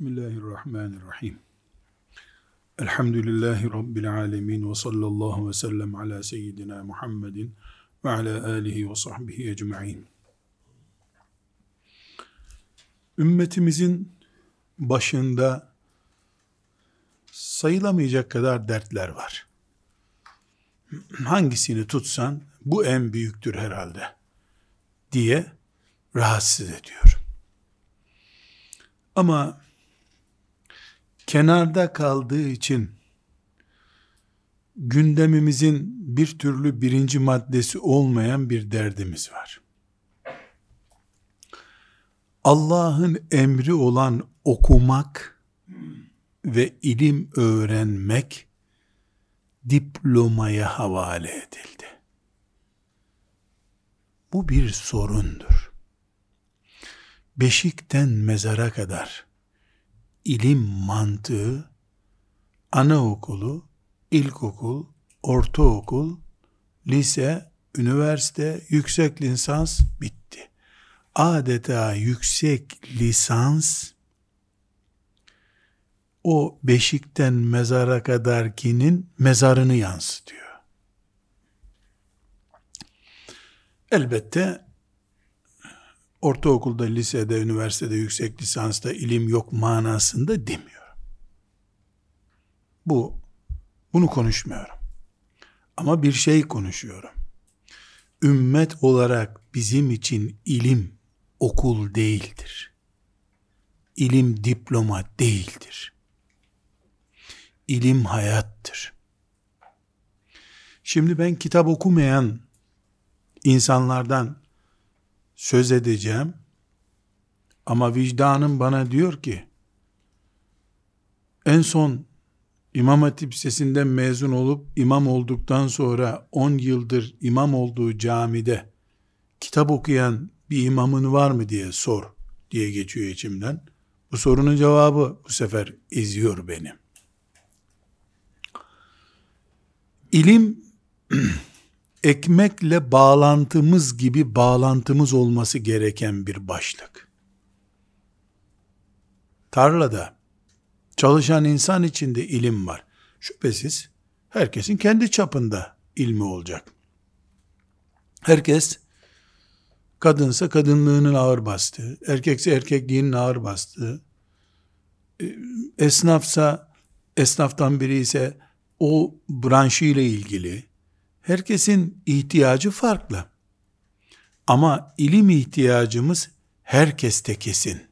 Bismillahirrahmanirrahim. Elhamdülillahi Rabbil alemin ve sallallahu ve sellem ala seyyidina Muhammedin ve ala alihi ve sahbihi ecma'in. Ümmetimizin başında sayılamayacak kadar dertler var. Hangisini tutsan bu en büyüktür herhalde diye rahatsız ediyor. Ama kenarda kaldığı için gündemimizin bir türlü birinci maddesi olmayan bir derdimiz var. Allah'ın emri olan okumak ve ilim öğrenmek diplomaya havale edildi. Bu bir sorundur. Beşikten mezara kadar ilim mantığı anaokulu, ilkokul, ortaokul, lise, üniversite, yüksek lisans bitti. Adeta yüksek lisans o beşikten mezara kadarkinin mezarını yansıtıyor. Elbette ortaokulda, lisede, üniversitede, yüksek lisansta ilim yok manasında demiyorum. Bu, bunu konuşmuyorum. Ama bir şey konuşuyorum. Ümmet olarak bizim için ilim okul değildir. İlim diploma değildir. İlim hayattır. Şimdi ben kitap okumayan insanlardan söz edeceğim. Ama vicdanım bana diyor ki, en son İmam Hatip Lisesi'nden mezun olup imam olduktan sonra 10 yıldır imam olduğu camide kitap okuyan bir imamın var mı diye sor diye geçiyor içimden. Bu sorunun cevabı bu sefer eziyor beni. İlim ekmekle bağlantımız gibi bağlantımız olması gereken bir başlık. Tarlada çalışan insan içinde ilim var. Şüphesiz herkesin kendi çapında ilmi olacak. Herkes kadınsa kadınlığının ağır bastığı, erkekse erkekliğinin ağır bastığı, e, esnafsa esnaftan biri ise o branşı ile ilgili, Herkesin ihtiyacı farklı. Ama ilim ihtiyacımız herkeste kesin.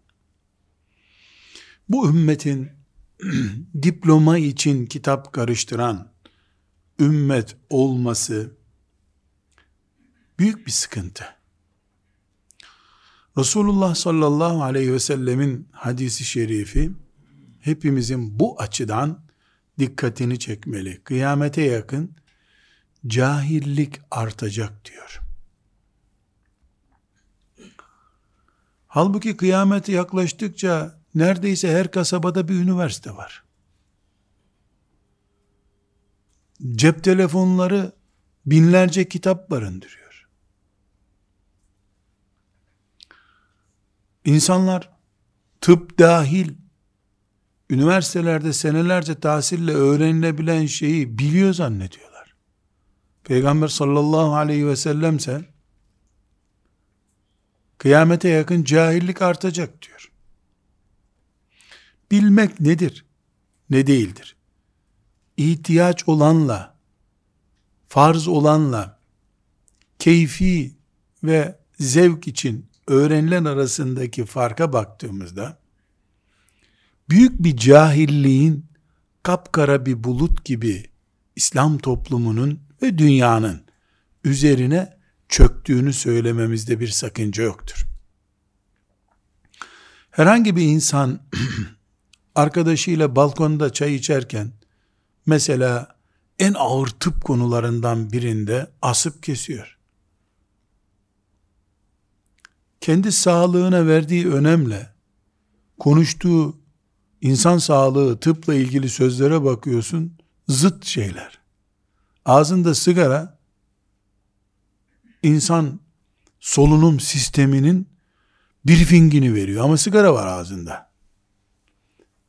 Bu ümmetin diploma için kitap karıştıran ümmet olması büyük bir sıkıntı. Resulullah sallallahu aleyhi ve sellemin hadisi şerifi hepimizin bu açıdan dikkatini çekmeli. Kıyamete yakın cahillik artacak diyor. Halbuki kıyamet yaklaştıkça neredeyse her kasabada bir üniversite var. Cep telefonları binlerce kitap barındırıyor. İnsanlar tıp dahil üniversitelerde senelerce tahsille öğrenilebilen şeyi biliyor zannediyor. Peygamber sallallahu aleyhi ve sellemse kıyamete yakın cahillik artacak diyor. Bilmek nedir? Ne değildir? İhtiyaç olanla, farz olanla, keyfi ve zevk için öğrenilen arasındaki farka baktığımızda, büyük bir cahilliğin kapkara bir bulut gibi İslam toplumunun ve dünyanın üzerine çöktüğünü söylememizde bir sakınca yoktur. Herhangi bir insan arkadaşıyla balkonda çay içerken mesela en ağır tıp konularından birinde asıp kesiyor. Kendi sağlığına verdiği önemle konuştuğu insan sağlığı, tıpla ilgili sözlere bakıyorsun, zıt şeyler. Ağzında sigara insan solunum sisteminin bir fingini veriyor ama sigara var ağzında.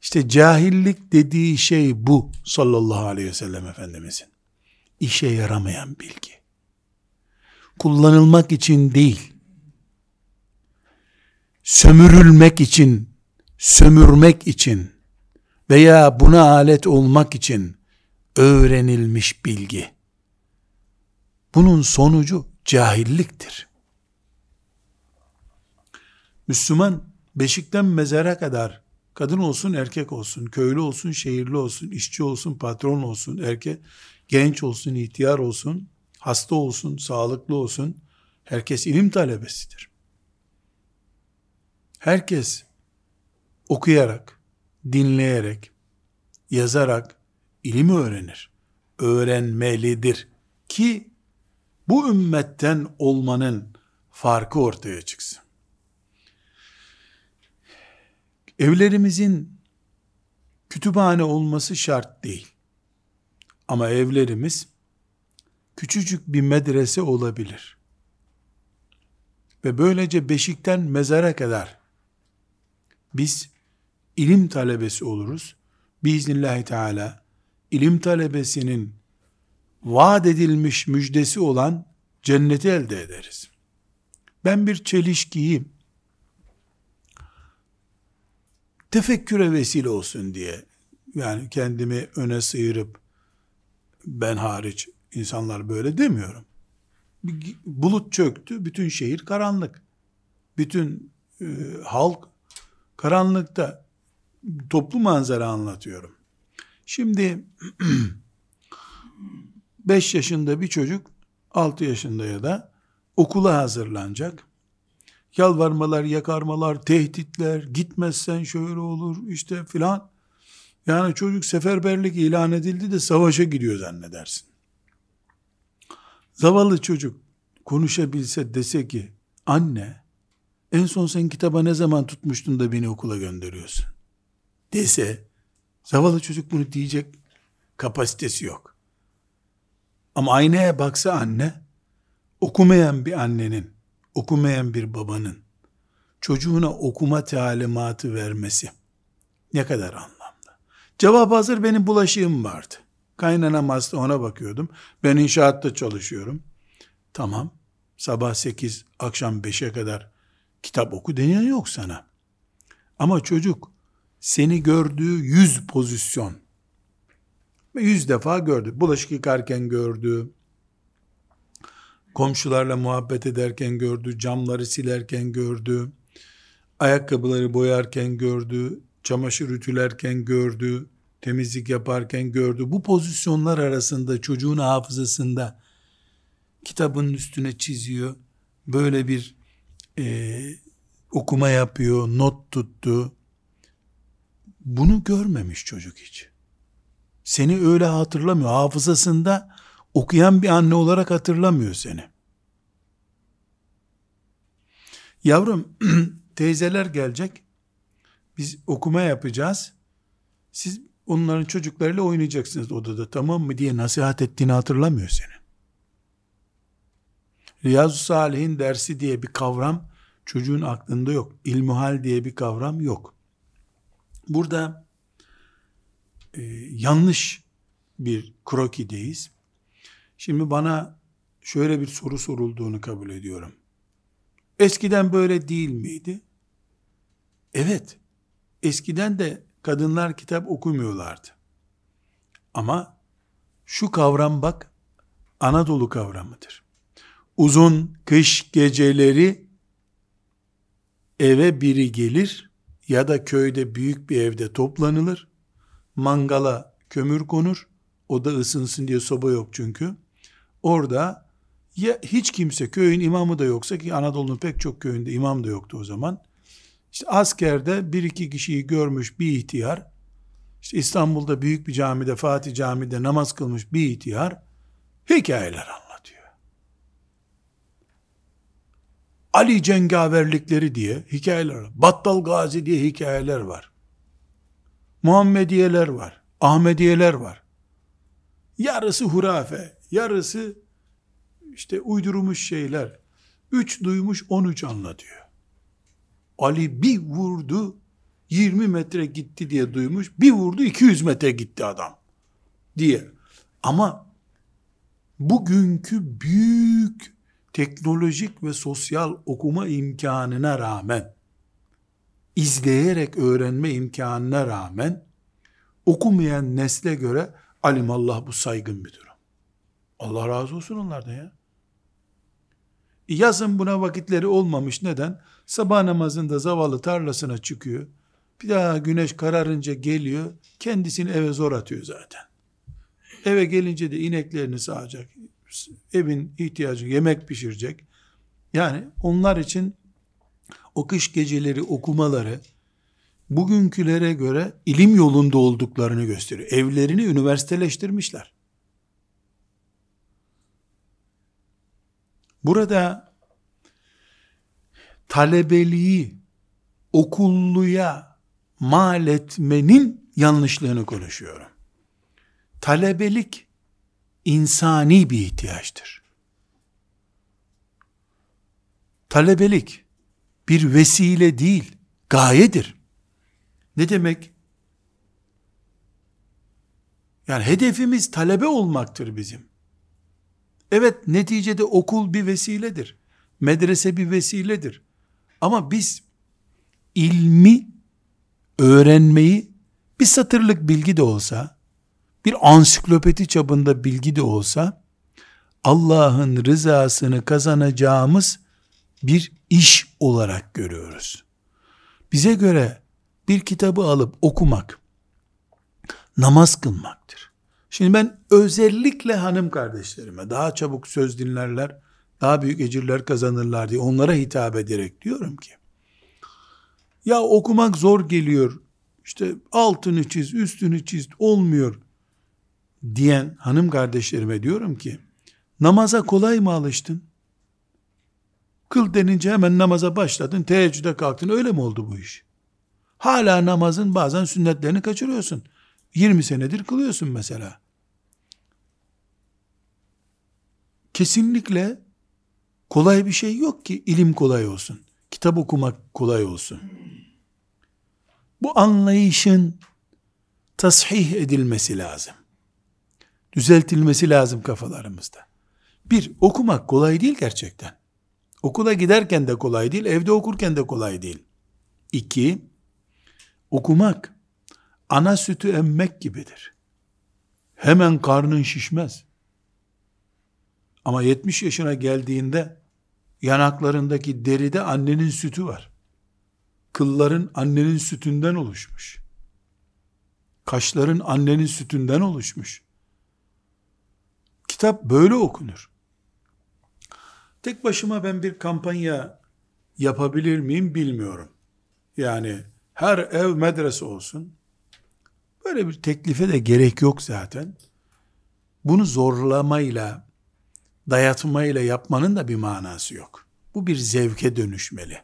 İşte cahillik dediği şey bu sallallahu aleyhi ve sellem Efendimizin. İşe yaramayan bilgi. Kullanılmak için değil, sömürülmek için, sömürmek için veya buna alet olmak için öğrenilmiş bilgi. Bunun sonucu cahilliktir. Müslüman beşikten mezara kadar kadın olsun erkek olsun, köylü olsun şehirli olsun, işçi olsun patron olsun, erkek genç olsun ihtiyar olsun, hasta olsun sağlıklı olsun herkes ilim talebesidir. Herkes okuyarak, dinleyerek, yazarak ilim öğrenir. Öğrenmelidir ki bu ümmetten olmanın farkı ortaya çıksın. Evlerimizin kütüphane olması şart değil. Ama evlerimiz küçücük bir medrese olabilir. Ve böylece beşikten mezara kadar biz ilim talebesi oluruz. Biiznillahü Teala ilim talebesinin vaat edilmiş müjdesi olan cenneti elde ederiz. Ben bir çelişkiyi tefekküre vesile olsun diye yani kendimi öne sıyırıp ben hariç insanlar böyle demiyorum. Bir bulut çöktü, bütün şehir karanlık. Bütün e, halk karanlıkta toplu manzara anlatıyorum. Şimdi 5 yaşında bir çocuk 6 yaşında ya da okula hazırlanacak. Yalvarmalar, yakarmalar, tehditler, gitmezsen şöyle olur işte filan. Yani çocuk seferberlik ilan edildi de savaşa gidiyor zannedersin. Zavallı çocuk konuşabilse dese ki anne en son sen kitaba ne zaman tutmuştun da beni okula gönderiyorsun dese zavallı çocuk bunu diyecek kapasitesi yok. Ama aynaya baksa anne okumayan bir annenin okumayan bir babanın çocuğuna okuma talimatı vermesi ne kadar anlamlı. Cevap hazır benim bulaşığım vardı. Kaynanam hasta ona bakıyordum. Ben inşaatta çalışıyorum. Tamam. Sabah 8, akşam 5'e kadar kitap oku deniyor yok sana. Ama çocuk seni gördüğü yüz pozisyon yüz defa gördü. Bulaşık yıkarken gördü, komşularla muhabbet ederken gördü, camları silerken gördü, ayakkabıları boyarken gördü, çamaşır ütülerken gördü, temizlik yaparken gördü. Bu pozisyonlar arasında çocuğun hafızasında kitabın üstüne çiziyor. Böyle bir e, okuma yapıyor, not tuttu. Bunu görmemiş çocuk hiç. Seni öyle hatırlamıyor. Hafızasında okuyan bir anne olarak hatırlamıyor seni. Yavrum teyzeler gelecek. Biz okuma yapacağız. Siz onların çocuklarıyla oynayacaksınız odada tamam mı diye nasihat ettiğini hatırlamıyor seni. Riyazu Salih'in dersi diye bir kavram çocuğun aklında yok. İlmuhal diye bir kavram yok. Burada e, yanlış bir krokideyiz. Şimdi bana şöyle bir soru sorulduğunu kabul ediyorum. Eskiden böyle değil miydi? Evet. Eskiden de kadınlar kitap okumuyorlardı. Ama şu kavram bak Anadolu kavramıdır. Uzun kış geceleri eve biri gelir ya da köyde büyük bir evde toplanılır. Mangala kömür konur. O da ısınsın diye soba yok çünkü. Orada ya hiç kimse köyün imamı da yoksa ki Anadolu'nun pek çok köyünde imam da yoktu o zaman. İşte askerde bir iki kişiyi görmüş bir ihtiyar, işte İstanbul'da büyük bir camide, Fatih Camii'de namaz kılmış bir ihtiyar, hikayeler anlatıyor. Ali cengaverlikleri diye hikayeler var. Battal Gazi diye hikayeler var. Muhammediyeler var. Ahmediyeler var. Yarısı hurafe, yarısı işte uydurmuş şeyler. Üç duymuş on üç anlatıyor. Ali bir vurdu, 20 metre gitti diye duymuş. Bir vurdu 200 metre gitti adam diye. Ama bugünkü büyük teknolojik ve sosyal okuma imkanına rağmen izleyerek öğrenme imkanına rağmen okumayan nesle göre alimallah bu saygın bir durum. Allah razı olsun onlardan ya. Yazın buna vakitleri olmamış. Neden? Sabah namazında zavallı tarlasına çıkıyor. Bir daha güneş kararınca geliyor. Kendisini eve zor atıyor zaten. Eve gelince de ineklerini sağacak. Evin ihtiyacı yemek pişirecek. Yani onlar için o kış geceleri okumaları bugünkülere göre ilim yolunda olduklarını gösteriyor. Evlerini üniversiteleştirmişler. Burada talebeliği okulluya mal etmenin yanlışlığını konuşuyorum. Talebelik insani bir ihtiyaçtır. Talebelik bir vesile değil, gayedir. Ne demek? Yani hedefimiz talebe olmaktır bizim. Evet neticede okul bir vesiledir. Medrese bir vesiledir. Ama biz ilmi öğrenmeyi bir satırlık bilgi de olsa, bir ansiklopedi çapında bilgi de olsa, Allah'ın rızasını kazanacağımız bir iş olarak görüyoruz. Bize göre bir kitabı alıp okumak, namaz kılmaktır. Şimdi ben özellikle hanım kardeşlerime daha çabuk söz dinlerler, daha büyük ecirler kazanırlar diye onlara hitap ederek diyorum ki, ya okumak zor geliyor, işte altını çiz, üstünü çiz, olmuyor diyen hanım kardeşlerime diyorum ki, namaza kolay mı alıştın? Kıl denince hemen namaza başladın, teheccüde kalktın, öyle mi oldu bu iş? Hala namazın bazen sünnetlerini kaçırıyorsun. 20 senedir kılıyorsun mesela. Kesinlikle kolay bir şey yok ki ilim kolay olsun. Kitap okumak kolay olsun. Bu anlayışın tasih edilmesi lazım. Düzeltilmesi lazım kafalarımızda. Bir, okumak kolay değil gerçekten. Okula giderken de kolay değil, evde okurken de kolay değil. İki, okumak ana sütü emmek gibidir. Hemen karnın şişmez. Ama 70 yaşına geldiğinde yanaklarındaki deride annenin sütü var. Kılların annenin sütünden oluşmuş. Kaşların annenin sütünden oluşmuş. Kitap böyle okunur. Tek başıma ben bir kampanya yapabilir miyim bilmiyorum. Yani her ev medrese olsun. Böyle bir teklife de gerek yok zaten. Bunu zorlamayla, dayatmayla yapmanın da bir manası yok. Bu bir zevke dönüşmeli.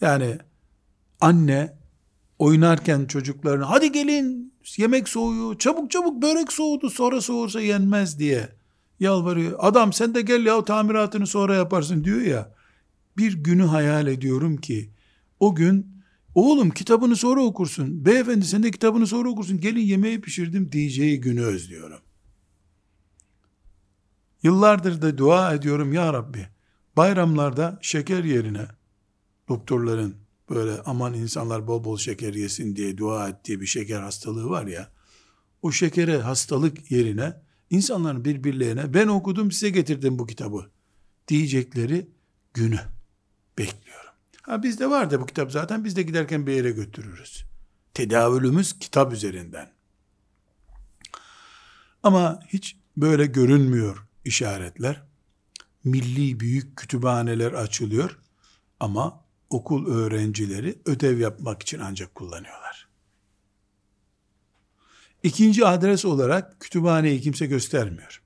Yani anne oynarken çocuklarına hadi gelin yemek soğuyor çabuk çabuk börek soğudu sonra soğursa yenmez diye yalvarıyor. Adam sen de gel ya tamiratını sonra yaparsın diyor ya. Bir günü hayal ediyorum ki o gün oğlum kitabını sonra okursun. Beyefendi sen de kitabını sonra okursun. Gelin yemeği pişirdim diyeceği günü özlüyorum. Yıllardır da dua ediyorum ya Rabbi. Bayramlarda şeker yerine doktorların böyle aman insanlar bol bol şeker yesin diye dua ettiği bir şeker hastalığı var ya. O şekere hastalık yerine insanların birbirlerine ben okudum size getirdim bu kitabı diyecekleri günü bekliyorum. Ha bizde var da bu kitap zaten biz de giderken bir yere götürürüz. Tedavülümüz kitap üzerinden. Ama hiç böyle görünmüyor işaretler. Milli büyük kütüphaneler açılıyor ama okul öğrencileri ödev yapmak için ancak kullanıyorlar. İkinci adres olarak kütüphaneyi kimse göstermiyor.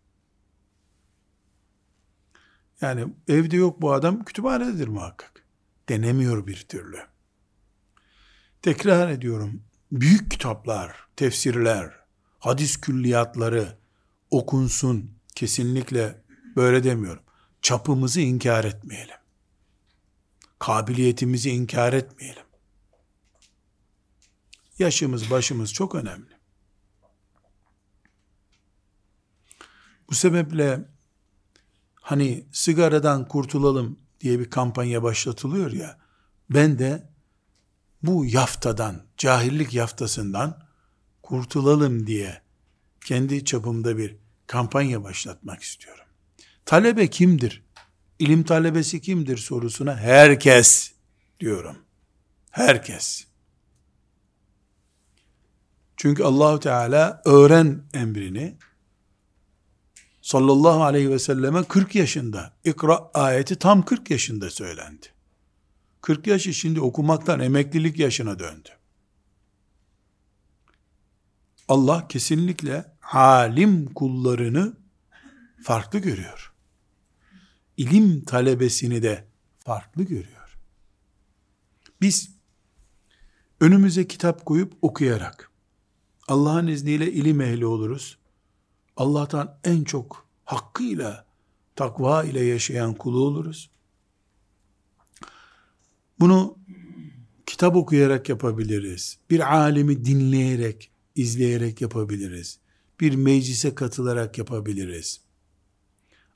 Yani evde yok bu adam kütüphanedir muhakkak. Denemiyor bir türlü. Tekrar ediyorum. Büyük kitaplar, tefsirler, hadis külliyatları okunsun. Kesinlikle böyle demiyorum. Çapımızı inkar etmeyelim. Kabiliyetimizi inkar etmeyelim. Yaşımız başımız çok önemli. Bu sebeple hani sigaradan kurtulalım diye bir kampanya başlatılıyor ya, ben de bu yaftadan, cahillik yaftasından kurtulalım diye kendi çapımda bir kampanya başlatmak istiyorum. Talebe kimdir? İlim talebesi kimdir sorusuna herkes diyorum. Herkes. Çünkü Allahu Teala öğren emrini sallallahu aleyhi ve selleme 40 yaşında ikra ayeti tam 40 yaşında söylendi. 40 yaşı şimdi okumaktan emeklilik yaşına döndü. Allah kesinlikle alim kullarını farklı görüyor. İlim talebesini de farklı görüyor. Biz önümüze kitap koyup okuyarak Allah'ın izniyle ilim ehli oluruz. Allah'tan en çok hakkıyla, takva ile yaşayan kulu oluruz. Bunu kitap okuyarak yapabiliriz. Bir alimi dinleyerek, izleyerek yapabiliriz. Bir meclise katılarak yapabiliriz.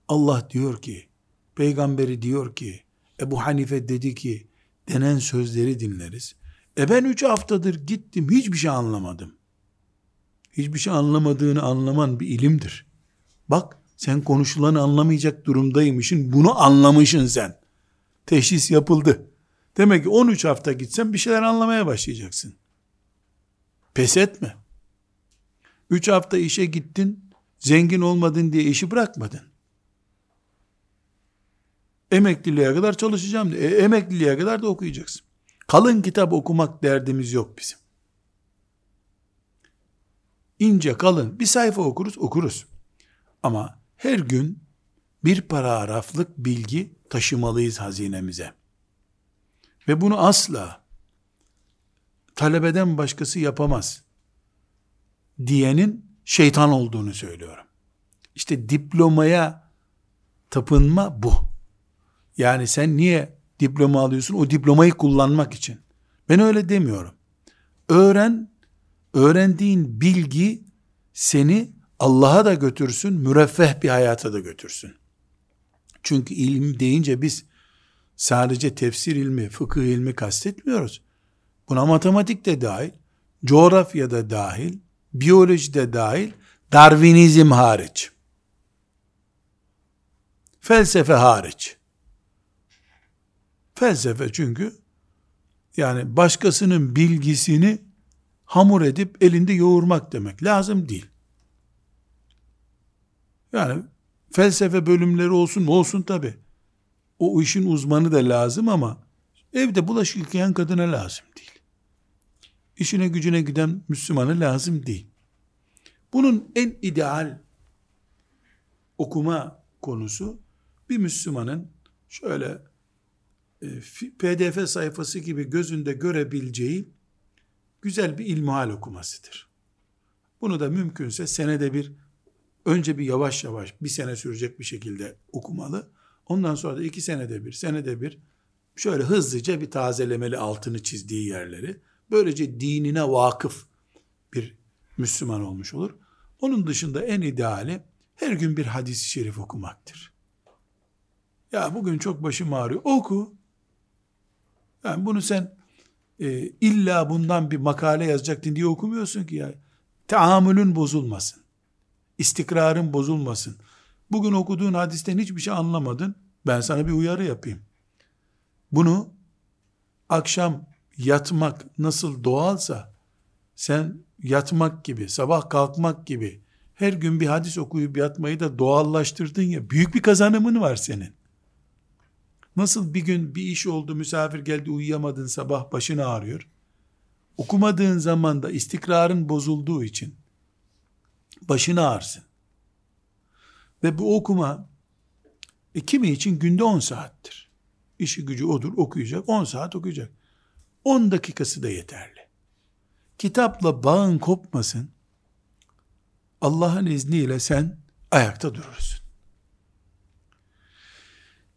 Allah diyor ki, peygamberi diyor ki, Ebu Hanife dedi ki, denen sözleri dinleriz. E ben üç haftadır gittim, hiçbir şey anlamadım. Hiçbir şey anlamadığını anlaman bir ilimdir. Bak, sen konuşulanı anlamayacak durumdaymışsın, bunu anlamışsın sen. Teşhis yapıldı. Demek ki 13 hafta gitsen bir şeyler anlamaya başlayacaksın. Pes etme. 3 hafta işe gittin, zengin olmadın diye işi bırakmadın. Emekliliğe kadar çalışacağım. E, emekliliğe kadar da okuyacaksın. Kalın kitap okumak derdimiz yok bizim. İnce kalın bir sayfa okuruz okuruz. Ama her gün bir paragraflık bilgi taşımalıyız hazinemize. Ve bunu asla talebeden başkası yapamaz diyenin şeytan olduğunu söylüyorum. İşte diplomaya tapınma bu. Yani sen niye diploma alıyorsun? O diplomayı kullanmak için. Ben öyle demiyorum. Öğren, öğrendiğin bilgi seni Allah'a da götürsün, müreffeh bir hayata da götürsün. Çünkü ilim deyince biz sadece tefsir ilmi, fıkıh ilmi kastetmiyoruz. Buna matematik de dahil, coğrafya da dahil, biyoloji de dahil, Darwinizm hariç. Felsefe hariç. Felsefe çünkü yani başkasının bilgisini hamur edip elinde yoğurmak demek. Lazım değil. Yani felsefe bölümleri olsun olsun tabi. O işin uzmanı da lazım ama evde bulaşık yıkayan kadına lazım değil. İşine gücüne giden Müslümanı lazım değil. Bunun en ideal okuma konusu bir Müslümanın şöyle pdf sayfası gibi gözünde görebileceği güzel bir ilmihal okumasıdır. Bunu da mümkünse senede bir önce bir yavaş yavaş bir sene sürecek bir şekilde okumalı. Ondan sonra da iki senede bir, senede bir şöyle hızlıca bir tazelemeli altını çizdiği yerleri. Böylece dinine vakıf bir Müslüman olmuş olur. Onun dışında en ideali her gün bir hadis-i şerif okumaktır. Ya bugün çok başım ağrıyor. Oku. Yani bunu sen e, illa bundan bir makale yazacaktın diye okumuyorsun ki ya. Taamülün bozulmasın. İstikrarın bozulmasın. Bugün okuduğun hadisten hiçbir şey anlamadın. Ben sana bir uyarı yapayım. Bunu akşam yatmak nasıl doğalsa sen yatmak gibi, sabah kalkmak gibi her gün bir hadis okuyup yatmayı da doğallaştırdın ya büyük bir kazanımın var senin. Nasıl bir gün bir iş oldu, misafir geldi uyuyamadın sabah başın ağrıyor. Okumadığın zaman da istikrarın bozulduğu için başın ağrısın. Ve bu okuma e, kimi için günde 10 saattir. İşi gücü odur okuyacak 10 saat okuyacak. 10 dakikası da yeterli. Kitapla bağın kopmasın. Allah'ın izniyle sen ayakta durursun.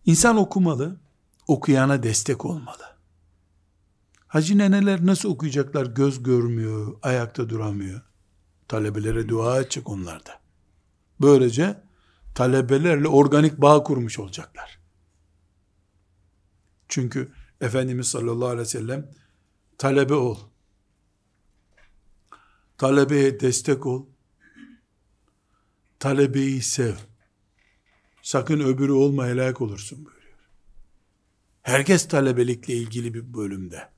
İnsan okumalı, okuyana destek olmalı. Hacı neneler nasıl okuyacaklar? Göz görmüyor, ayakta duramıyor. Talebelere dua edecek onlar da. Böylece talebelerle organik bağ kurmuş olacaklar. Çünkü Efendimiz sallallahu aleyhi ve sellem talebe ol. Talebeye destek ol. Talebeyi sev. Sakın öbürü olma helak olursun buyuruyor. Herkes talebelikle ilgili bir bölümde.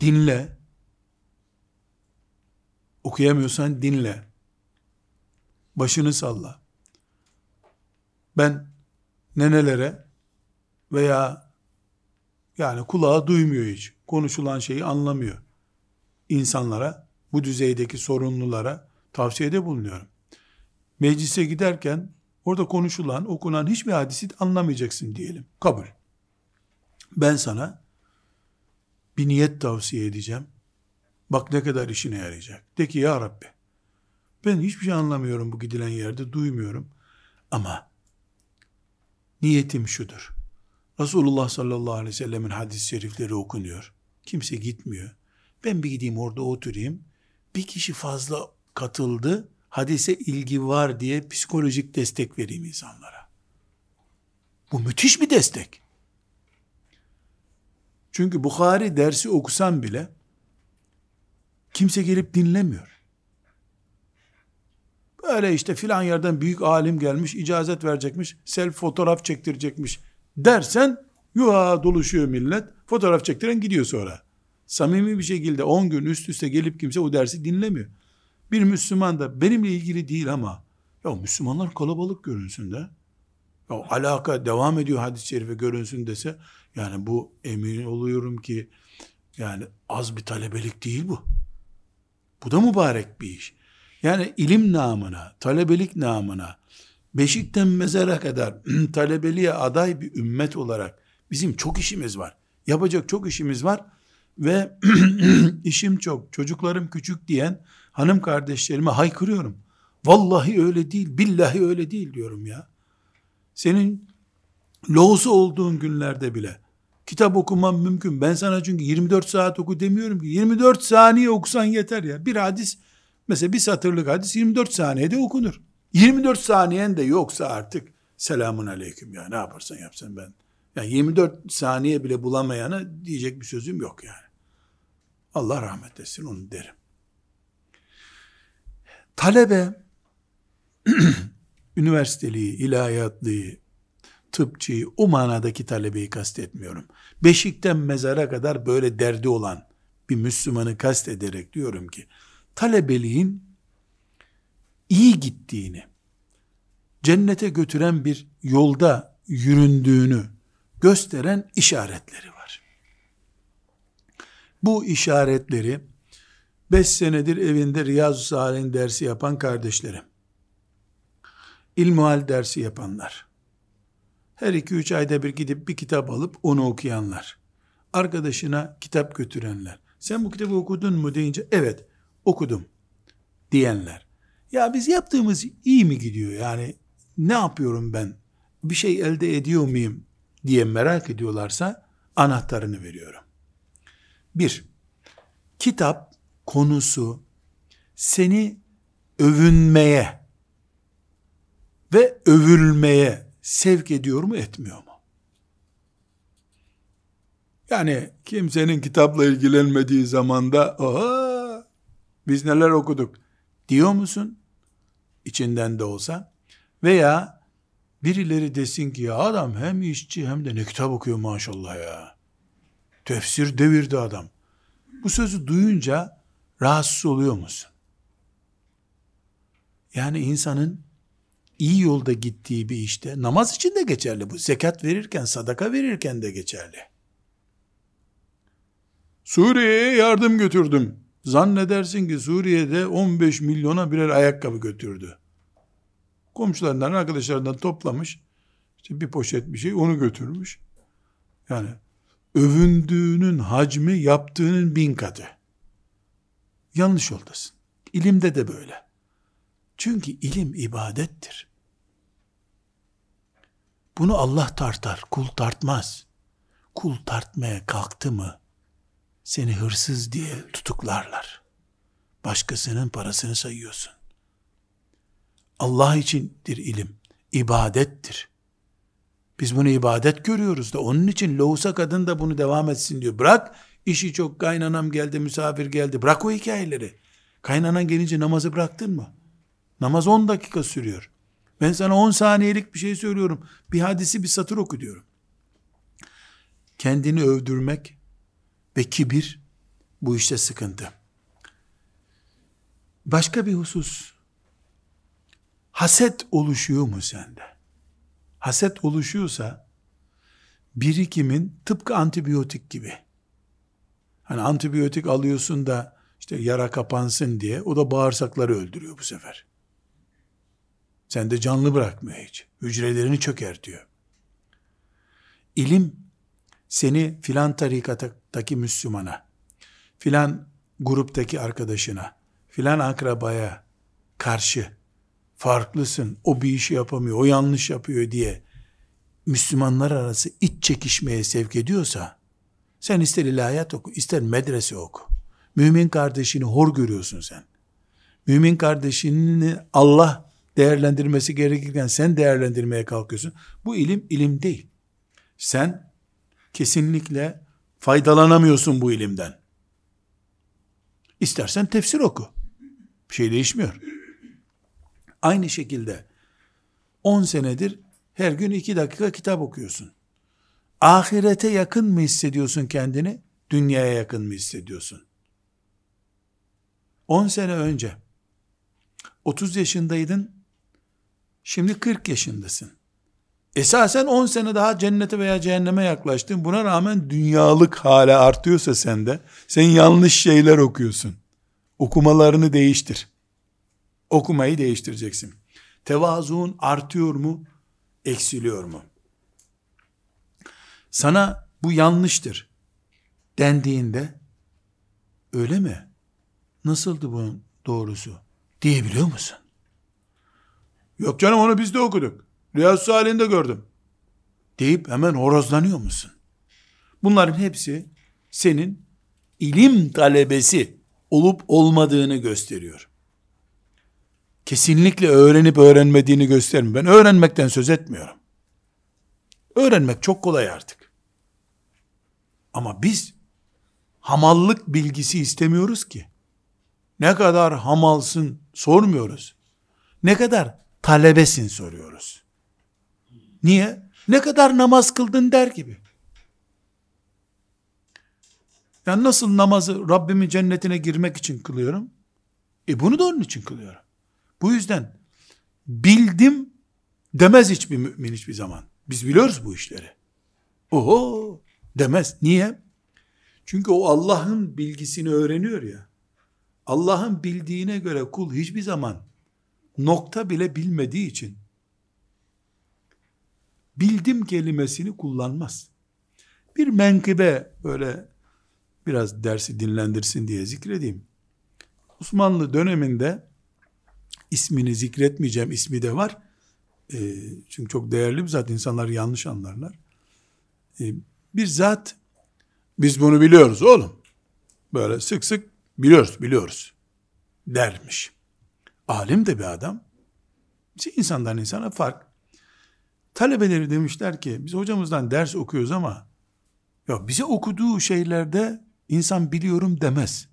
Dinle. Okuyamıyorsan dinle. Başını salla. Ben nenelere veya yani kulağı duymuyor hiç. Konuşulan şeyi anlamıyor. İnsanlara, bu düzeydeki sorunlulara tavsiyede bulunuyorum. Meclise giderken orada konuşulan, okunan hiçbir hadisi anlamayacaksın diyelim. Kabul. Ben sana bir niyet tavsiye edeceğim. Bak ne kadar işine yarayacak. De ki ya Rabbi ben hiçbir şey anlamıyorum bu gidilen yerde duymuyorum. Ama niyetim şudur. Resulullah sallallahu aleyhi ve sellemin hadis-i şerifleri okunuyor. Kimse gitmiyor. Ben bir gideyim orada oturayım. Bir kişi fazla katıldı. Hadise ilgi var diye psikolojik destek vereyim insanlara. Bu müthiş bir destek. Çünkü Bukhari dersi okusan bile kimse gelip dinlemiyor. Böyle işte filan yerden büyük alim gelmiş, icazet verecekmiş, self fotoğraf çektirecekmiş dersen yuha doluşuyor millet. Fotoğraf çektiren gidiyor sonra. Samimi bir şekilde 10 gün üst üste gelip kimse o dersi dinlemiyor. Bir Müslüman da benimle ilgili değil ama ya Müslümanlar kalabalık görünsün de ya alaka devam ediyor hadis-i şerife görünsün dese yani bu emin oluyorum ki yani az bir talebelik değil bu. Bu da mübarek bir iş. Yani ilim namına, talebelik namına, beşikten mezara kadar talebeliğe aday bir ümmet olarak bizim çok işimiz var. Yapacak çok işimiz var ve işim çok, çocuklarım küçük diyen hanım kardeşlerime haykırıyorum. Vallahi öyle değil, billahi öyle değil diyorum ya. Senin loğusu olduğun günlerde bile kitap okuman mümkün. Ben sana çünkü 24 saat oku demiyorum ki. 24 saniye okusan yeter ya. Bir hadis Mesela bir satırlık hadis 24 saniyede okunur. 24 saniyen de yoksa artık selamun aleyküm ya ne yaparsan yapsan ben. Yani 24 saniye bile bulamayana diyecek bir sözüm yok yani. Allah rahmet etsin onu derim. Talebe üniversiteliği, ilahiyatlıyı, tıpçıyı, o manadaki talebeyi kastetmiyorum. Beşikten mezara kadar böyle derdi olan bir Müslümanı kastederek diyorum ki, talebeliğin iyi gittiğini, cennete götüren bir yolda yüründüğünü gösteren işaretleri var. Bu işaretleri 5 senedir evinde Riyazu Salih'in dersi yapan kardeşlerim, ilmuhal dersi yapanlar, her iki üç ayda bir gidip bir kitap alıp onu okuyanlar, arkadaşına kitap götürenler, sen bu kitabı okudun mu deyince evet okudum diyenler. Ya biz yaptığımız iyi mi gidiyor? Yani ne yapıyorum ben? Bir şey elde ediyor muyum diye merak ediyorlarsa anahtarını veriyorum. Bir, kitap konusu seni övünmeye ve övülmeye sevk ediyor mu etmiyor mu? Yani kimsenin kitapla ilgilenmediği zamanda oha biz neler okuduk diyor musun? İçinden de olsa. Veya birileri desin ki ya adam hem işçi hem de ne kitap okuyor maşallah ya. Tefsir devirdi adam. Bu sözü duyunca rahatsız oluyor musun? Yani insanın iyi yolda gittiği bir işte namaz için de geçerli bu. Zekat verirken, sadaka verirken de geçerli. Suriye'ye yardım götürdüm. Zannedersin ki Suriye'de 15 milyona birer ayakkabı götürdü. Komşularından, arkadaşlarından toplamış. İşte bir poşet bir şey onu götürmüş. Yani övündüğünün hacmi yaptığının bin katı. Yanlış yoldasın. İlimde de böyle. Çünkü ilim ibadettir. Bunu Allah tartar, kul tartmaz. kul tartmaya kalktı mı seni hırsız diye tutuklarlar. Başkasının parasını sayıyorsun. Allah içindir ilim. ibadettir. Biz bunu ibadet görüyoruz da onun için lohusa kadın da bunu devam etsin diyor. Bırak işi çok kaynanam geldi misafir geldi. Bırak o hikayeleri. Kaynanan gelince namazı bıraktın mı? Namaz 10 dakika sürüyor. Ben sana 10 saniyelik bir şey söylüyorum. Bir hadisi bir satır oku diyorum. Kendini övdürmek ve kibir bu işte sıkıntı. Başka bir husus. Haset oluşuyor mu sende? Haset oluşuyorsa birikimin tıpkı antibiyotik gibi. Hani antibiyotik alıyorsun da işte yara kapansın diye o da bağırsakları öldürüyor bu sefer. Sen de canlı bırakmıyor hiç. Hücrelerini çökertiyor. İlim seni filan tarikattaki Müslümana, filan gruptaki arkadaşına, filan akrabaya karşı farklısın, o bir işi yapamıyor, o yanlış yapıyor diye Müslümanlar arası iç çekişmeye sevk ediyorsa, sen ister ilahiyat oku, ister medrese oku. Mümin kardeşini hor görüyorsun sen. Mümin kardeşini Allah değerlendirmesi gerekirken sen değerlendirmeye kalkıyorsun. Bu ilim ilim değil. Sen kesinlikle faydalanamıyorsun bu ilimden. İstersen tefsir oku. Bir şey değişmiyor. Aynı şekilde 10 senedir her gün 2 dakika kitap okuyorsun. Ahirete yakın mı hissediyorsun kendini? Dünyaya yakın mı hissediyorsun? 10 sene önce 30 yaşındaydın, şimdi 40 yaşındasın. Esasen 10 sene daha cennete veya cehenneme yaklaştın. Buna rağmen dünyalık hala artıyorsa sende, sen yanlış şeyler okuyorsun. Okumalarını değiştir. Okumayı değiştireceksin. Tevazuun artıyor mu, eksiliyor mu? Sana bu yanlıştır dendiğinde, öyle mi? Nasıldı bunun doğrusu? Diyebiliyor musun? Yok canım onu biz de okuduk. Riyaz Salih'inde gördüm. Deyip hemen horozlanıyor musun? Bunların hepsi senin ilim talebesi olup olmadığını gösteriyor. Kesinlikle öğrenip öğrenmediğini göstermiyor. Ben öğrenmekten söz etmiyorum. Öğrenmek çok kolay artık. Ama biz hamallık bilgisi istemiyoruz ki. Ne kadar hamalsın sormuyoruz. Ne kadar talebesin soruyoruz. Niye? Ne kadar namaz kıldın der gibi. Yani nasıl namazı Rabbimin cennetine girmek için kılıyorum? E bunu da onun için kılıyorum. Bu yüzden bildim demez hiçbir mümin hiçbir zaman. Biz biliyoruz bu işleri. Oho demez. Niye? Çünkü o Allah'ın bilgisini öğreniyor ya. Allah'ın bildiğine göre kul hiçbir zaman nokta bile bilmediği için bildim kelimesini kullanmaz. Bir menkıbe böyle biraz dersi dinlendirsin diye zikredeyim. Osmanlı döneminde ismini zikretmeyeceğim ismi de var. E, çünkü çok değerli bir zat insanlar yanlış anlarlar. E, bir zat biz bunu biliyoruz oğlum. Böyle sık sık biliyoruz biliyoruz dermiş. Alim de bir adam. İşte insandan insana fark. Talebeleri demişler ki biz hocamızdan ders okuyoruz ama ya bize okuduğu şeylerde insan biliyorum demez.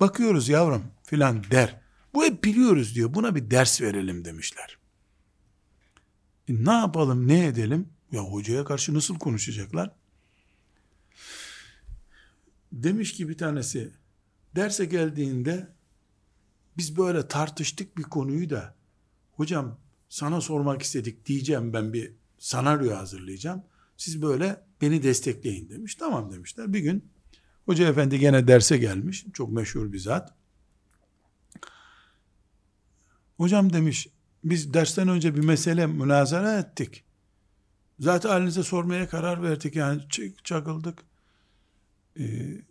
Bakıyoruz yavrum filan der. Bu hep biliyoruz diyor. Buna bir ders verelim demişler. E ne yapalım ne edelim? Ya hocaya karşı nasıl konuşacaklar? Demiş ki bir tanesi derse geldiğinde biz böyle tartıştık bir konuyu da hocam sana sormak istedik diyeceğim ben bir sanaryo hazırlayacağım. Siz böyle beni destekleyin demiş. Tamam demişler. Bir gün hoca efendi gene derse gelmiş. Çok meşhur bir zat. Hocam demiş biz dersten önce bir mesele münazara ettik. Zaten halinize sormaya karar verdik yani çakıldık. Ee,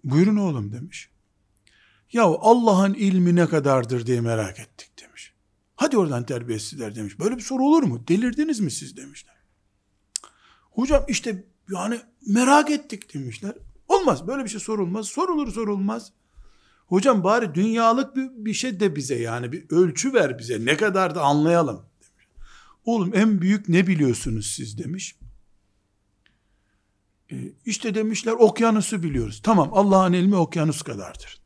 buyurun oğlum demiş. Ya Allah'ın ilmi ne kadardır diye merak ettik demiş. Hadi oradan terbiyesizler demiş. Böyle bir soru olur mu? Delirdiniz mi siz demişler. Hocam işte Yani merak ettik demişler. Olmaz böyle bir şey sorulmaz. Sorulur sorulmaz. Hocam bari dünyalık bir, bir şey de bize yani bir ölçü ver bize. Ne kadar da anlayalım. Oğlum en büyük ne biliyorsunuz siz demiş. E, işte demişler okyanusu biliyoruz. Tamam Allah'ın ilmi okyanus kadardır.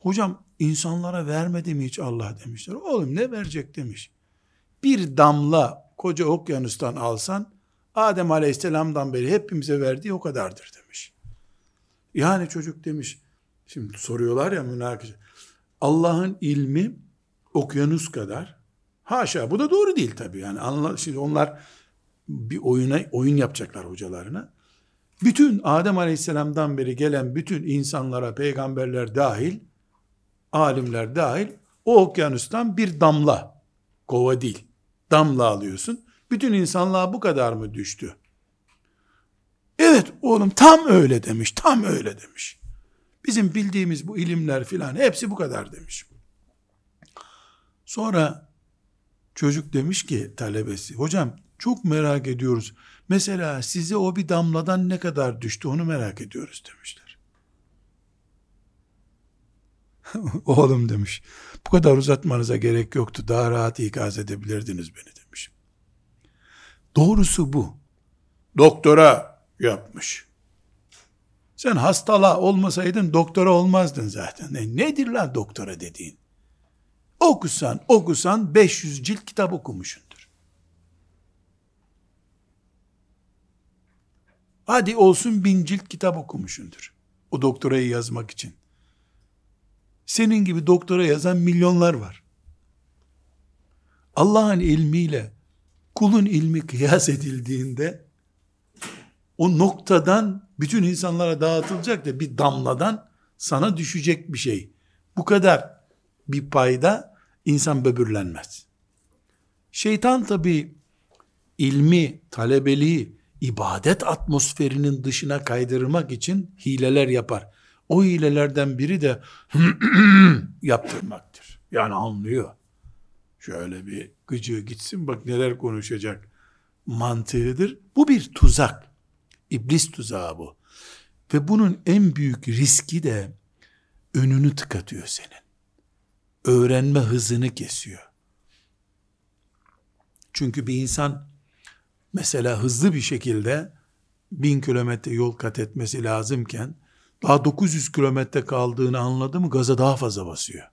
Hocam insanlara vermedi mi hiç Allah demişler. Oğlum ne verecek demiş. Bir damla koca okyanustan alsan Adem aleyhisselamdan beri hepimize verdiği o kadardır demiş. Yani çocuk demiş, şimdi soruyorlar ya münakaşa, Allah'ın ilmi okyanus kadar, haşa bu da doğru değil tabi yani anla, şimdi onlar bir oyuna oyun yapacaklar hocalarına. Bütün Adem aleyhisselamdan beri gelen bütün insanlara peygamberler dahil, alimler dahil o okyanustan bir damla, kova değil, damla alıyorsun. Bütün insanlığa bu kadar mı düştü? Evet oğlum tam öyle demiş, tam öyle demiş. Bizim bildiğimiz bu ilimler filan hepsi bu kadar demiş. Sonra çocuk demiş ki talebesi, hocam çok merak ediyoruz. Mesela size o bir damladan ne kadar düştü onu merak ediyoruz demişler. Oğlum demiş, bu kadar uzatmanıza gerek yoktu. Daha rahat ikaz edebilirdiniz beni demiş. Doğrusu bu. Doktora yapmış. Sen hastala olmasaydın doktora olmazdın zaten. E nedir lan doktora dediğin? Okusan okusan 500 cilt kitap okumuşundur. Hadi olsun bin cilt kitap okumuşundur. O doktorayı yazmak için. Senin gibi doktora yazan milyonlar var. Allah'ın ilmiyle kulun ilmi kıyas edildiğinde o noktadan bütün insanlara dağıtılacak da bir damladan sana düşecek bir şey. Bu kadar bir payda insan böbürlenmez. Şeytan tabi ilmi, talebeliği, ibadet atmosferinin dışına kaydırmak için hileler yapar. O hilelerden biri de yaptırmaktır. Yani anlıyor. Şöyle bir gıcığı gitsin bak neler konuşacak mantığıdır. Bu bir tuzak. İblis tuzağı bu. Ve bunun en büyük riski de önünü tıkatıyor senin. Öğrenme hızını kesiyor. Çünkü bir insan mesela hızlı bir şekilde bin kilometre yol kat etmesi lazımken daha 900 kilometre kaldığını anladı mı gaza daha fazla basıyor.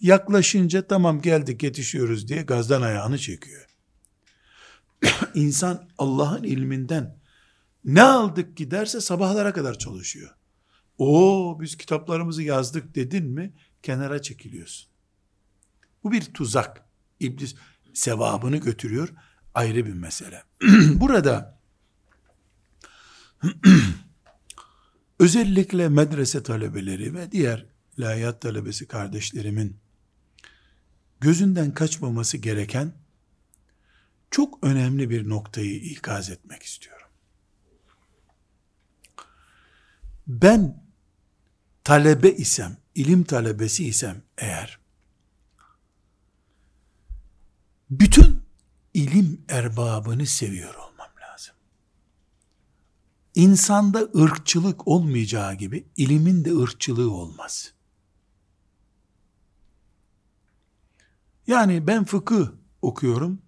Yaklaşınca tamam geldik yetişiyoruz diye gazdan ayağını çekiyor. İnsan Allah'ın ilminden ne aldık ki derse sabahlara kadar çalışıyor. O biz kitaplarımızı yazdık dedin mi kenara çekiliyorsun. Bu bir tuzak. İblis sevabını götürüyor. Ayrı bir mesele. Burada özellikle medrese talebeleri ve diğer ilahiyat talebesi kardeşlerimin gözünden kaçmaması gereken çok önemli bir noktayı ikaz etmek istiyorum. Ben talebe isem, ilim talebesi isem eğer, bütün ilim erbabını seviyor olmam lazım. İnsanda ırkçılık olmayacağı gibi ilimin de ırkçılığı olmaz. Yani ben fıkıh okuyorum.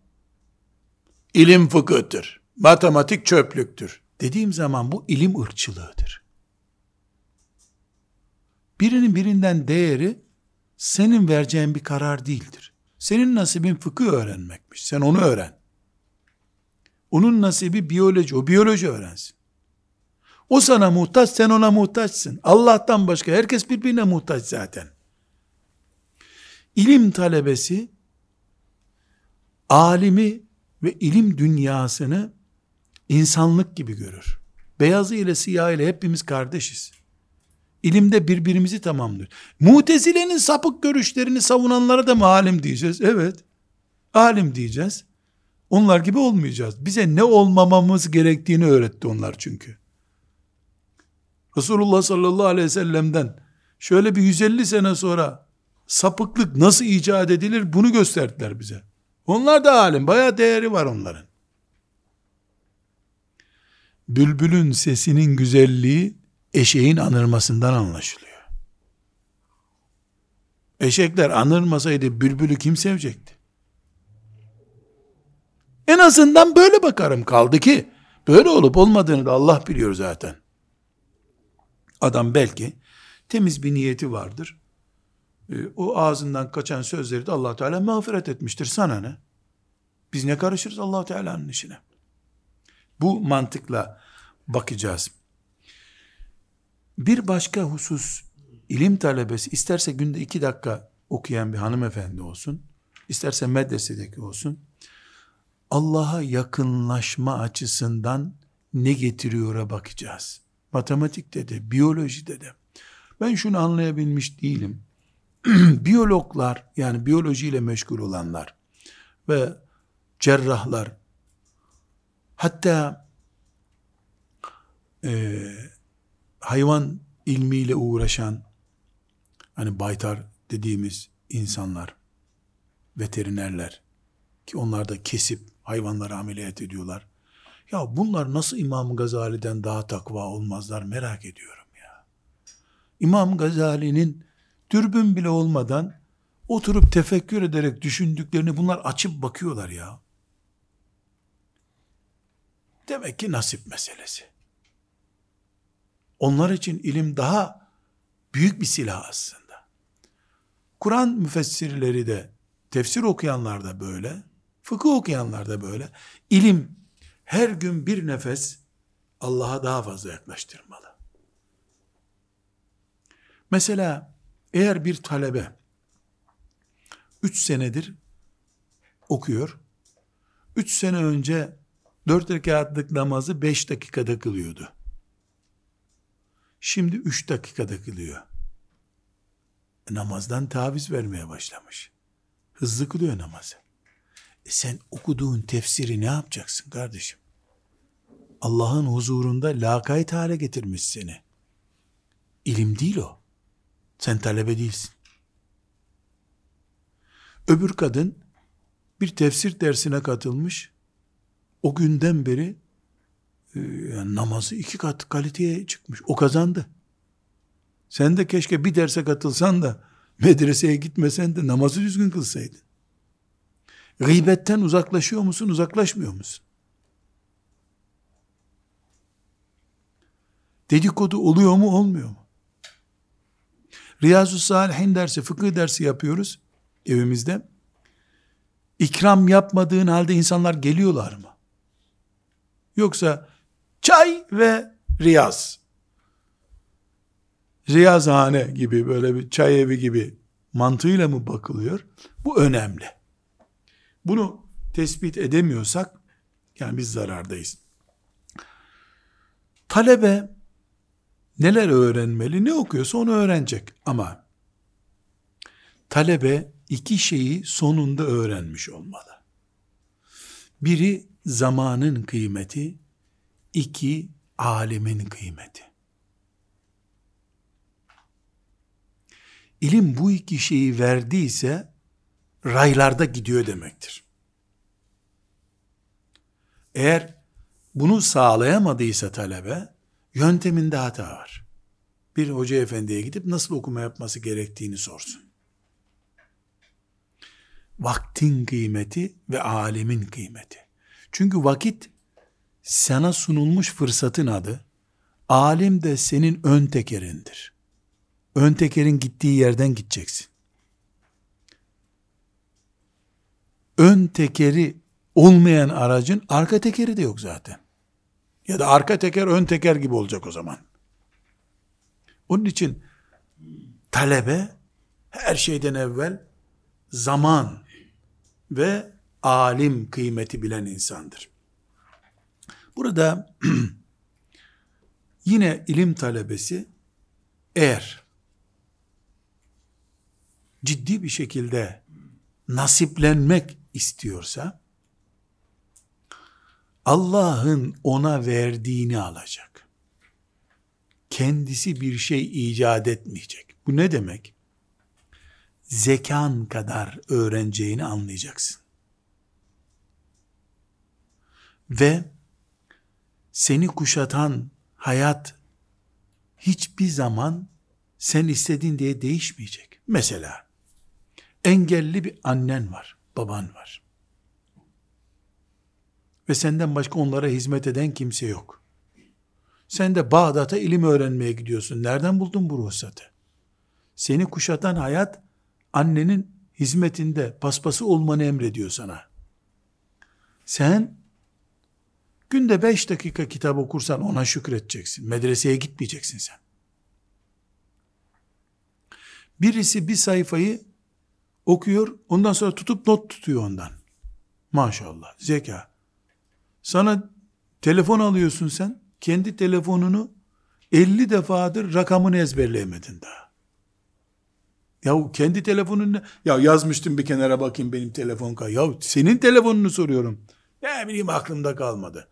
İlim fıkıhtır. Matematik çöplüktür. Dediğim zaman bu ilim ırkçılığıdır. Birinin birinden değeri senin vereceğin bir karar değildir. Senin nasibin fıkıh öğrenmekmiş. Sen onu öğren. Onun nasibi biyoloji. O biyoloji öğrensin. O sana muhtaç, sen ona muhtaçsın. Allah'tan başka herkes birbirine muhtaç zaten. İlim talebesi alimi ve ilim dünyasını insanlık gibi görür. Beyazı ile siyah ile hepimiz kardeşiz. İlimde birbirimizi tamamlıyor. Mutezile'nin sapık görüşlerini savunanlara da mı alim diyeceğiz? Evet. Alim diyeceğiz. Onlar gibi olmayacağız. Bize ne olmamamız gerektiğini öğretti onlar çünkü. Resulullah sallallahu aleyhi ve sellem'den şöyle bir 150 sene sonra sapıklık nasıl icat edilir bunu gösterdiler bize. Onlar da alim. Baya değeri var onların. bülbülün sesinin güzelliği eşeğin anırmasından anlaşılıyor. Eşekler anırmasaydı bülbülü kim sevecekti? En azından böyle bakarım kaldı ki böyle olup olmadığını da Allah biliyor zaten. Adam belki temiz bir niyeti vardır. E, o ağzından kaçan sözleri de allah Teala mağfiret etmiştir. Sana ne? Biz ne karışırız allah Teala'nın işine? Bu mantıkla bakacağız. Bir başka husus, ilim talebesi isterse günde iki dakika okuyan bir hanımefendi olsun, isterse medresedeki olsun, Allah'a yakınlaşma açısından ne getiriyora bakacağız. Matematikte de, biyolojide de. Ben şunu anlayabilmiş değilim. Biyologlar, yani biyolojiyle meşgul olanlar ve cerrahlar, hatta e, hayvan ilmiyle uğraşan, hani baytar dediğimiz insanlar, veterinerler, ki onlar da kesip hayvanları ameliyat ediyorlar. Ya bunlar nasıl İmam Gazali'den daha takva olmazlar merak ediyorum ya. İmam Gazali'nin dürbün bile olmadan oturup tefekkür ederek düşündüklerini bunlar açıp bakıyorlar ya. Demek ki nasip meselesi. Onlar için ilim daha büyük bir silah aslında. Kur'an müfessirleri de, tefsir okuyanlar da böyle, fıkıh okuyanlar da böyle. İlim her gün bir nefes Allah'a daha fazla yaklaştırmalı. Mesela eğer bir talebe üç senedir okuyor, üç sene önce dört rekatlık namazı beş dakikada kılıyordu. Şimdi üç dakikada kılıyor. Namazdan taviz vermeye başlamış. Hızlı kılıyor namazı. E sen okuduğun tefsiri ne yapacaksın kardeşim? Allah'ın huzurunda lakayt hale getirmiş seni. İlim değil o. Sen talebe değilsin. Öbür kadın bir tefsir dersine katılmış. O günden beri yani namazı iki kat kaliteye çıkmış. O kazandı. Sen de keşke bir derse katılsan da medreseye gitmesen de namazı düzgün kılsaydın. Gıybetten uzaklaşıyor musun, uzaklaşmıyor musun? Dedikodu oluyor mu, olmuyor mu? Riyazu Salihin dersi, fıkıh dersi yapıyoruz evimizde. İkram yapmadığın halde insanlar geliyorlar mı? Yoksa çay ve riyaz. Riyazhane gibi böyle bir çay evi gibi mantığıyla mı bakılıyor? Bu önemli. Bunu tespit edemiyorsak yani biz zarardayız. Talebe neler öğrenmeli? Ne okuyorsa onu öğrenecek ama talebe iki şeyi sonunda öğrenmiş olmalı. Biri zamanın kıymeti, iki alemin kıymeti. İlim bu iki şeyi verdiyse raylarda gidiyor demektir. Eğer bunu sağlayamadıysa talebe, yönteminde hata var. Bir hoca efendiye gidip nasıl okuma yapması gerektiğini sorsun. Vaktin kıymeti ve alemin kıymeti. Çünkü vakit sana sunulmuş fırsatın adı, alim de senin ön tekerindir. Ön tekerin gittiği yerden gideceksin. ön tekeri olmayan aracın arka tekeri de yok zaten. Ya da arka teker ön teker gibi olacak o zaman. Onun için talebe her şeyden evvel zaman ve alim kıymeti bilen insandır. Burada yine ilim talebesi eğer ciddi bir şekilde nasiplenmek istiyorsa Allah'ın ona verdiğini alacak. Kendisi bir şey icat etmeyecek. Bu ne demek? Zekan kadar öğreneceğini anlayacaksın. Ve seni kuşatan hayat hiçbir zaman sen istediğin diye değişmeyecek. Mesela engelli bir annen var, baban var. Ve senden başka onlara hizmet eden kimse yok. Sen de Bağdat'a ilim öğrenmeye gidiyorsun. Nereden buldun bu ruhsatı? Seni kuşatan hayat annenin hizmetinde paspası olmanı emrediyor sana. Sen günde beş dakika kitap okursan ona şükredeceksin. Medreseye gitmeyeceksin sen. Birisi bir sayfayı okuyor, ondan sonra tutup not tutuyor ondan. Maşallah, zeka. Sana telefon alıyorsun sen, kendi telefonunu 50 defadır rakamını ezberleyemedin daha. Ya kendi telefonunu ya yazmıştım bir kenara bakayım benim telefon kay. Ya senin telefonunu soruyorum. Ne bileyim aklımda kalmadı.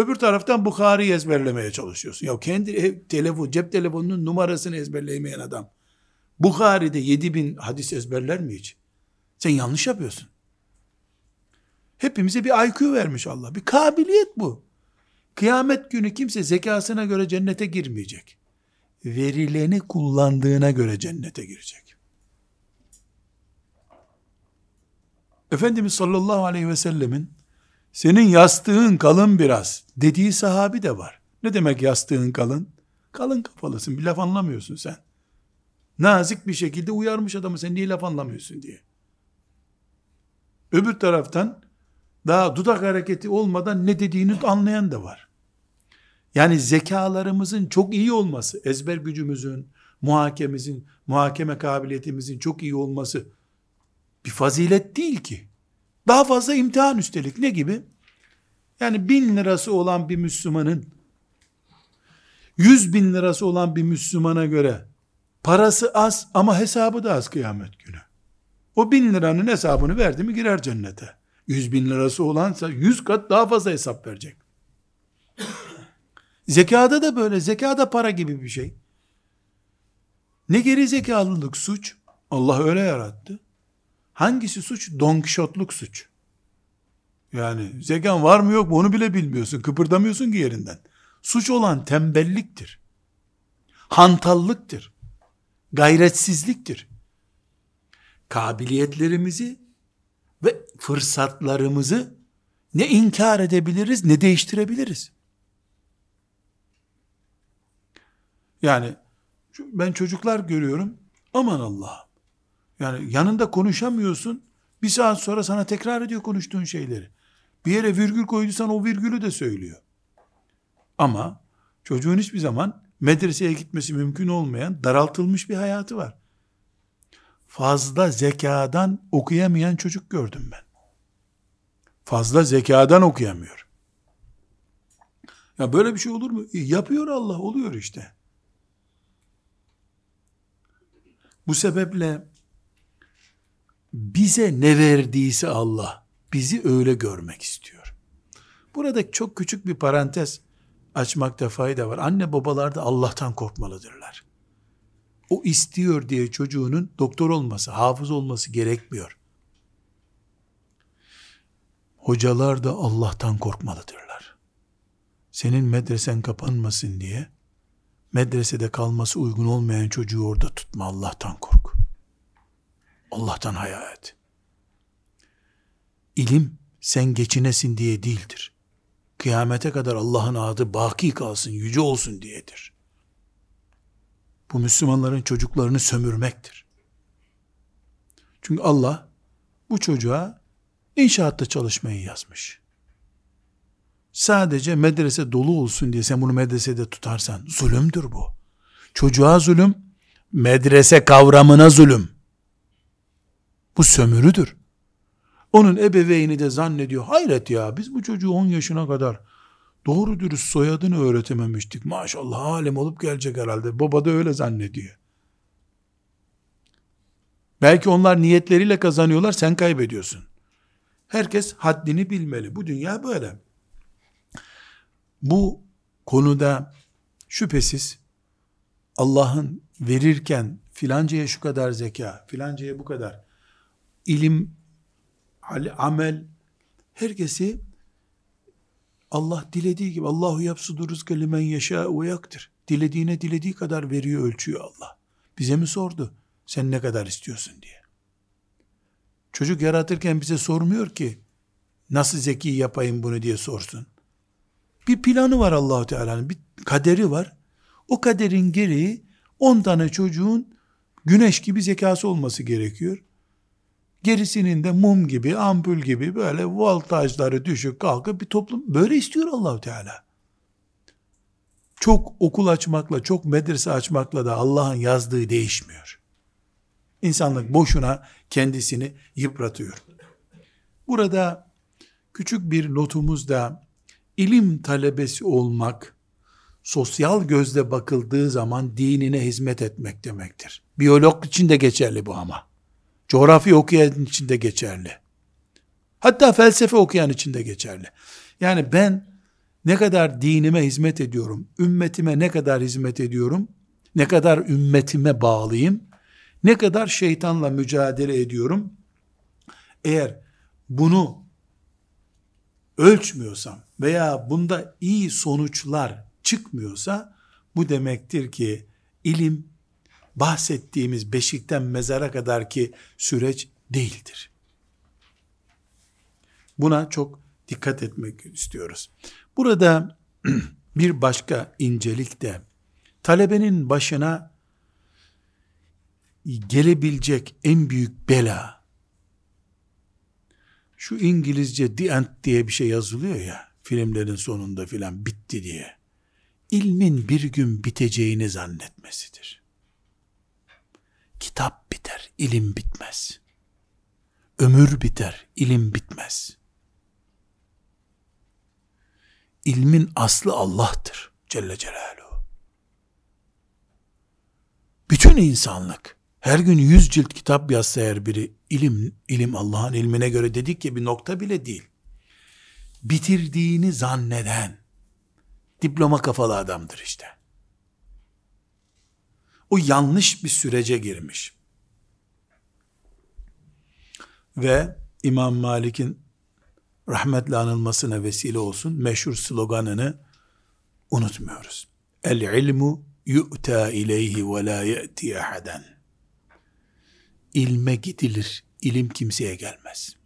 Öbür taraftan Bukhari ezberlemeye çalışıyorsun. Ya kendi ev, telefon, cep telefonunun numarasını ezberleyemeyen adam. Bukhari'de 7000 hadis ezberler mi hiç? Sen yanlış yapıyorsun. Hepimize bir IQ vermiş Allah. Bir kabiliyet bu. Kıyamet günü kimse zekasına göre cennete girmeyecek. Verileni kullandığına göre cennete girecek. Efendimiz sallallahu aleyhi ve sellemin senin yastığın kalın biraz dediği sahabi de var. Ne demek yastığın kalın? Kalın kafalısın bir laf anlamıyorsun sen. Nazik bir şekilde uyarmış adamı sen niye laf anlamıyorsun diye. Öbür taraftan daha dudak hareketi olmadan ne dediğini anlayan da var. Yani zekalarımızın çok iyi olması, ezber gücümüzün, muhakememizin, muhakeme kabiliyetimizin çok iyi olması bir fazilet değil ki. Daha fazla imtihan üstelik. Ne gibi? Yani bin lirası olan bir Müslümanın yüz bin lirası olan bir Müslümana göre parası az ama hesabı da az kıyamet günü. O bin liranın hesabını verdi mi girer cennete. Yüz bin lirası olansa yüz kat daha fazla hesap verecek. Zekada da böyle. Zekada para gibi bir şey. Ne geri zekalılık suç? Allah öyle yarattı. Hangisi suç? Donkişotluk suç. Yani zekan var mı yok mu onu bile bilmiyorsun. Kıpırdamıyorsun ki yerinden. Suç olan tembelliktir. Hantallıktır. Gayretsizliktir. Kabiliyetlerimizi ve fırsatlarımızı ne inkar edebiliriz ne değiştirebiliriz. Yani ben çocuklar görüyorum. Aman Allah. Yani yanında konuşamıyorsun. Bir saat sonra sana tekrar ediyor konuştuğun şeyleri. Bir yere virgül koyduysan o virgülü de söylüyor. Ama çocuğun hiçbir zaman medreseye gitmesi mümkün olmayan daraltılmış bir hayatı var. Fazla zekadan okuyamayan çocuk gördüm ben. Fazla zekadan okuyamıyor. Ya böyle bir şey olur mu? E, yapıyor Allah, oluyor işte. Bu sebeple bize ne verdiyse Allah bizi öyle görmek istiyor. Burada çok küçük bir parantez açmakta fayda var. Anne babalar da Allah'tan korkmalıdırlar. O istiyor diye çocuğunun doktor olması, hafız olması gerekmiyor. Hocalar da Allah'tan korkmalıdırlar. Senin medresen kapanmasın diye medresede kalması uygun olmayan çocuğu orada tutma Allah'tan kork. Allah'tan haya et. İlim sen geçinesin diye değildir. Kıyamete kadar Allah'ın adı baki kalsın, yüce olsun diyedir. Bu Müslümanların çocuklarını sömürmektir. Çünkü Allah bu çocuğa inşaatta çalışmayı yazmış. Sadece medrese dolu olsun diye sen bunu medresede tutarsan zulümdür bu. Çocuğa zulüm, medrese kavramına zulüm. Bu sömürüdür. Onun ebeveyni de zannediyor, hayret ya biz bu çocuğu 10 yaşına kadar doğru dürüst soyadını öğretememiştik. Maşallah alim olup gelecek herhalde. Baba da öyle zannediyor. Belki onlar niyetleriyle kazanıyorlar, sen kaybediyorsun. Herkes haddini bilmeli. Bu dünya böyle. Bu konuda şüphesiz Allah'ın verirken filancaya şu kadar zeka, filancaya bu kadar ilim, amel, herkesi Allah dilediği gibi Allahu yapsudu rızkı limen yaşa ve yaktır. Dilediğine dilediği kadar veriyor ölçüyor Allah. Bize mi sordu? Sen ne kadar istiyorsun diye. Çocuk yaratırken bize sormuyor ki nasıl zeki yapayım bunu diye sorsun. Bir planı var Allahu Teala'nın, bir kaderi var. O kaderin gereği 10 tane çocuğun güneş gibi zekası olması gerekiyor. Gerisinin de mum gibi, ampul gibi böyle voltajları düşük kalkıp bir toplum böyle istiyor Allahu Teala. Çok okul açmakla, çok medrese açmakla da Allah'ın yazdığı değişmiyor. İnsanlık boşuna kendisini yıpratıyor. Burada küçük bir notumuz da ilim talebesi olmak, sosyal gözle bakıldığı zaman dinine hizmet etmek demektir. Biyolog için de geçerli bu ama. Coğrafya okuyan için de geçerli. Hatta felsefe okuyan için de geçerli. Yani ben ne kadar dinime hizmet ediyorum, ümmetime ne kadar hizmet ediyorum, ne kadar ümmetime bağlıyım, ne kadar şeytanla mücadele ediyorum, eğer bunu ölçmüyorsam veya bunda iyi sonuçlar çıkmıyorsa, bu demektir ki ilim bahsettiğimiz beşikten mezara kadar ki süreç değildir. Buna çok dikkat etmek istiyoruz. Burada bir başka incelik de talebenin başına gelebilecek en büyük bela şu İngilizce the end diye bir şey yazılıyor ya filmlerin sonunda filan bitti diye ilmin bir gün biteceğini zannetmesidir. Kitap biter, ilim bitmez. Ömür biter, ilim bitmez. İlmin aslı Allah'tır Celle Celaluhu. Bütün insanlık her gün yüz cilt kitap yazsa eğer biri ilim, ilim Allah'ın ilmine göre dedik ki bir nokta bile değil. Bitirdiğini zanneden diploma kafalı adamdır işte. O yanlış bir sürece girmiş. Ve İmam Malik'in rahmetle anılmasına vesile olsun meşhur sloganını unutmuyoruz. El ilmu yu'ta ileyhi ve la ye'ti ahaden. İlme gidilir, ilim kimseye gelmez.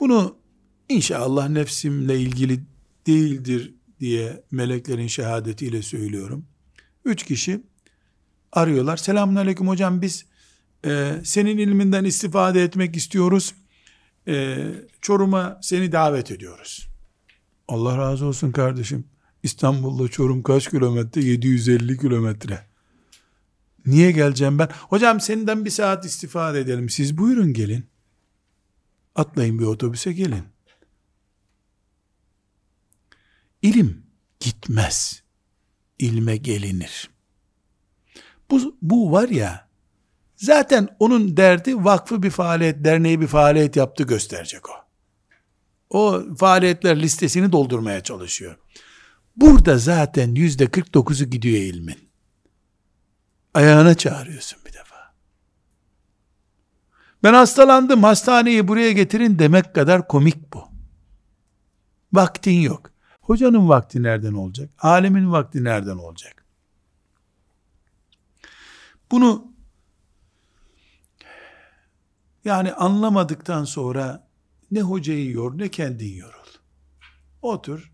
Bunu inşallah nefsimle ilgili değildir diye meleklerin şehadetiyle söylüyorum. Üç kişi arıyorlar. Selamun aleyküm hocam biz e, senin ilminden istifade etmek istiyoruz. E, Çorum'a seni davet ediyoruz. Allah razı olsun kardeşim. İstanbul'da Çorum kaç kilometre? 750 kilometre. Niye geleceğim ben? Hocam senden bir saat istifade edelim. Siz buyurun gelin. Atlayın bir otobüse gelin. İlim gitmez. İlme gelinir. Bu, bu var ya, zaten onun derdi vakfı bir faaliyet, derneği bir faaliyet yaptı gösterecek o. O faaliyetler listesini doldurmaya çalışıyor. Burada zaten yüzde 49'u gidiyor ilmin. Ayağına çağırıyorsun bir defa. Ben hastalandım, hastaneyi buraya getirin demek kadar komik bu. Vaktin yok. Hocanın vakti nereden olacak? Alemin vakti nereden olacak? Bunu yani anlamadıktan sonra ne hocayı yor ne kendin yorul. Otur,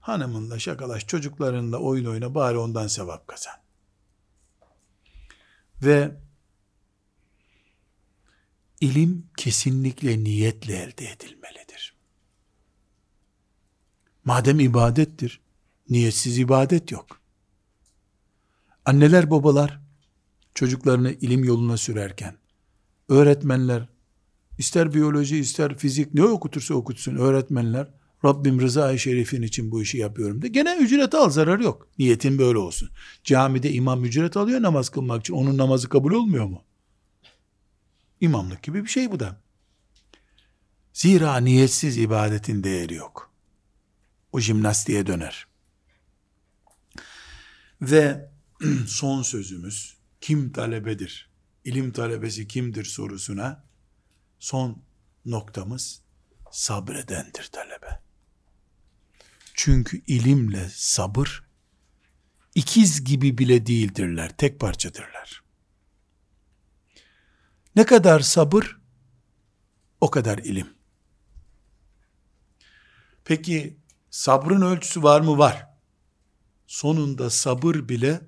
hanımınla şakalaş, çocuklarınla oyun oyna, bari ondan sevap kazan. Ve ilim kesinlikle niyetle elde edilmelidir. Madem ibadettir, niyetsiz ibadet yok. Anneler babalar çocuklarını ilim yoluna sürerken, öğretmenler, ister biyoloji ister fizik ne okutursa okutsun öğretmenler, Rabbim rızayı şerifin için bu işi yapıyorum de. Gene ücret al zarar yok. Niyetin böyle olsun. Camide imam ücret alıyor namaz kılmak için. Onun namazı kabul olmuyor mu? İmamlık gibi bir şey bu da. Zira niyetsiz ibadetin değeri yok o jimnastiğe döner. Ve son sözümüz kim talebedir? İlim talebesi kimdir sorusuna son noktamız sabredendir talebe. Çünkü ilimle sabır ikiz gibi bile değildirler, tek parçadırlar. Ne kadar sabır, o kadar ilim. Peki sabrın ölçüsü var mı? Var. Sonunda sabır bile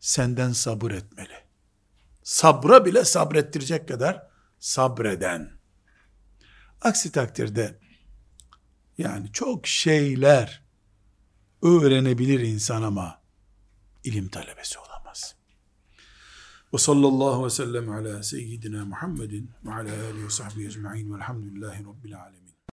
senden sabır etmeli. Sabra bile sabrettirecek kadar sabreden. Aksi takdirde yani çok şeyler öğrenebilir insan ama ilim talebesi olamaz. Ve sallallahu ve sellem ala seyyidina Muhammedin ve ala alihi ve sahbihi ecma'in velhamdülillahi rabbil alemin.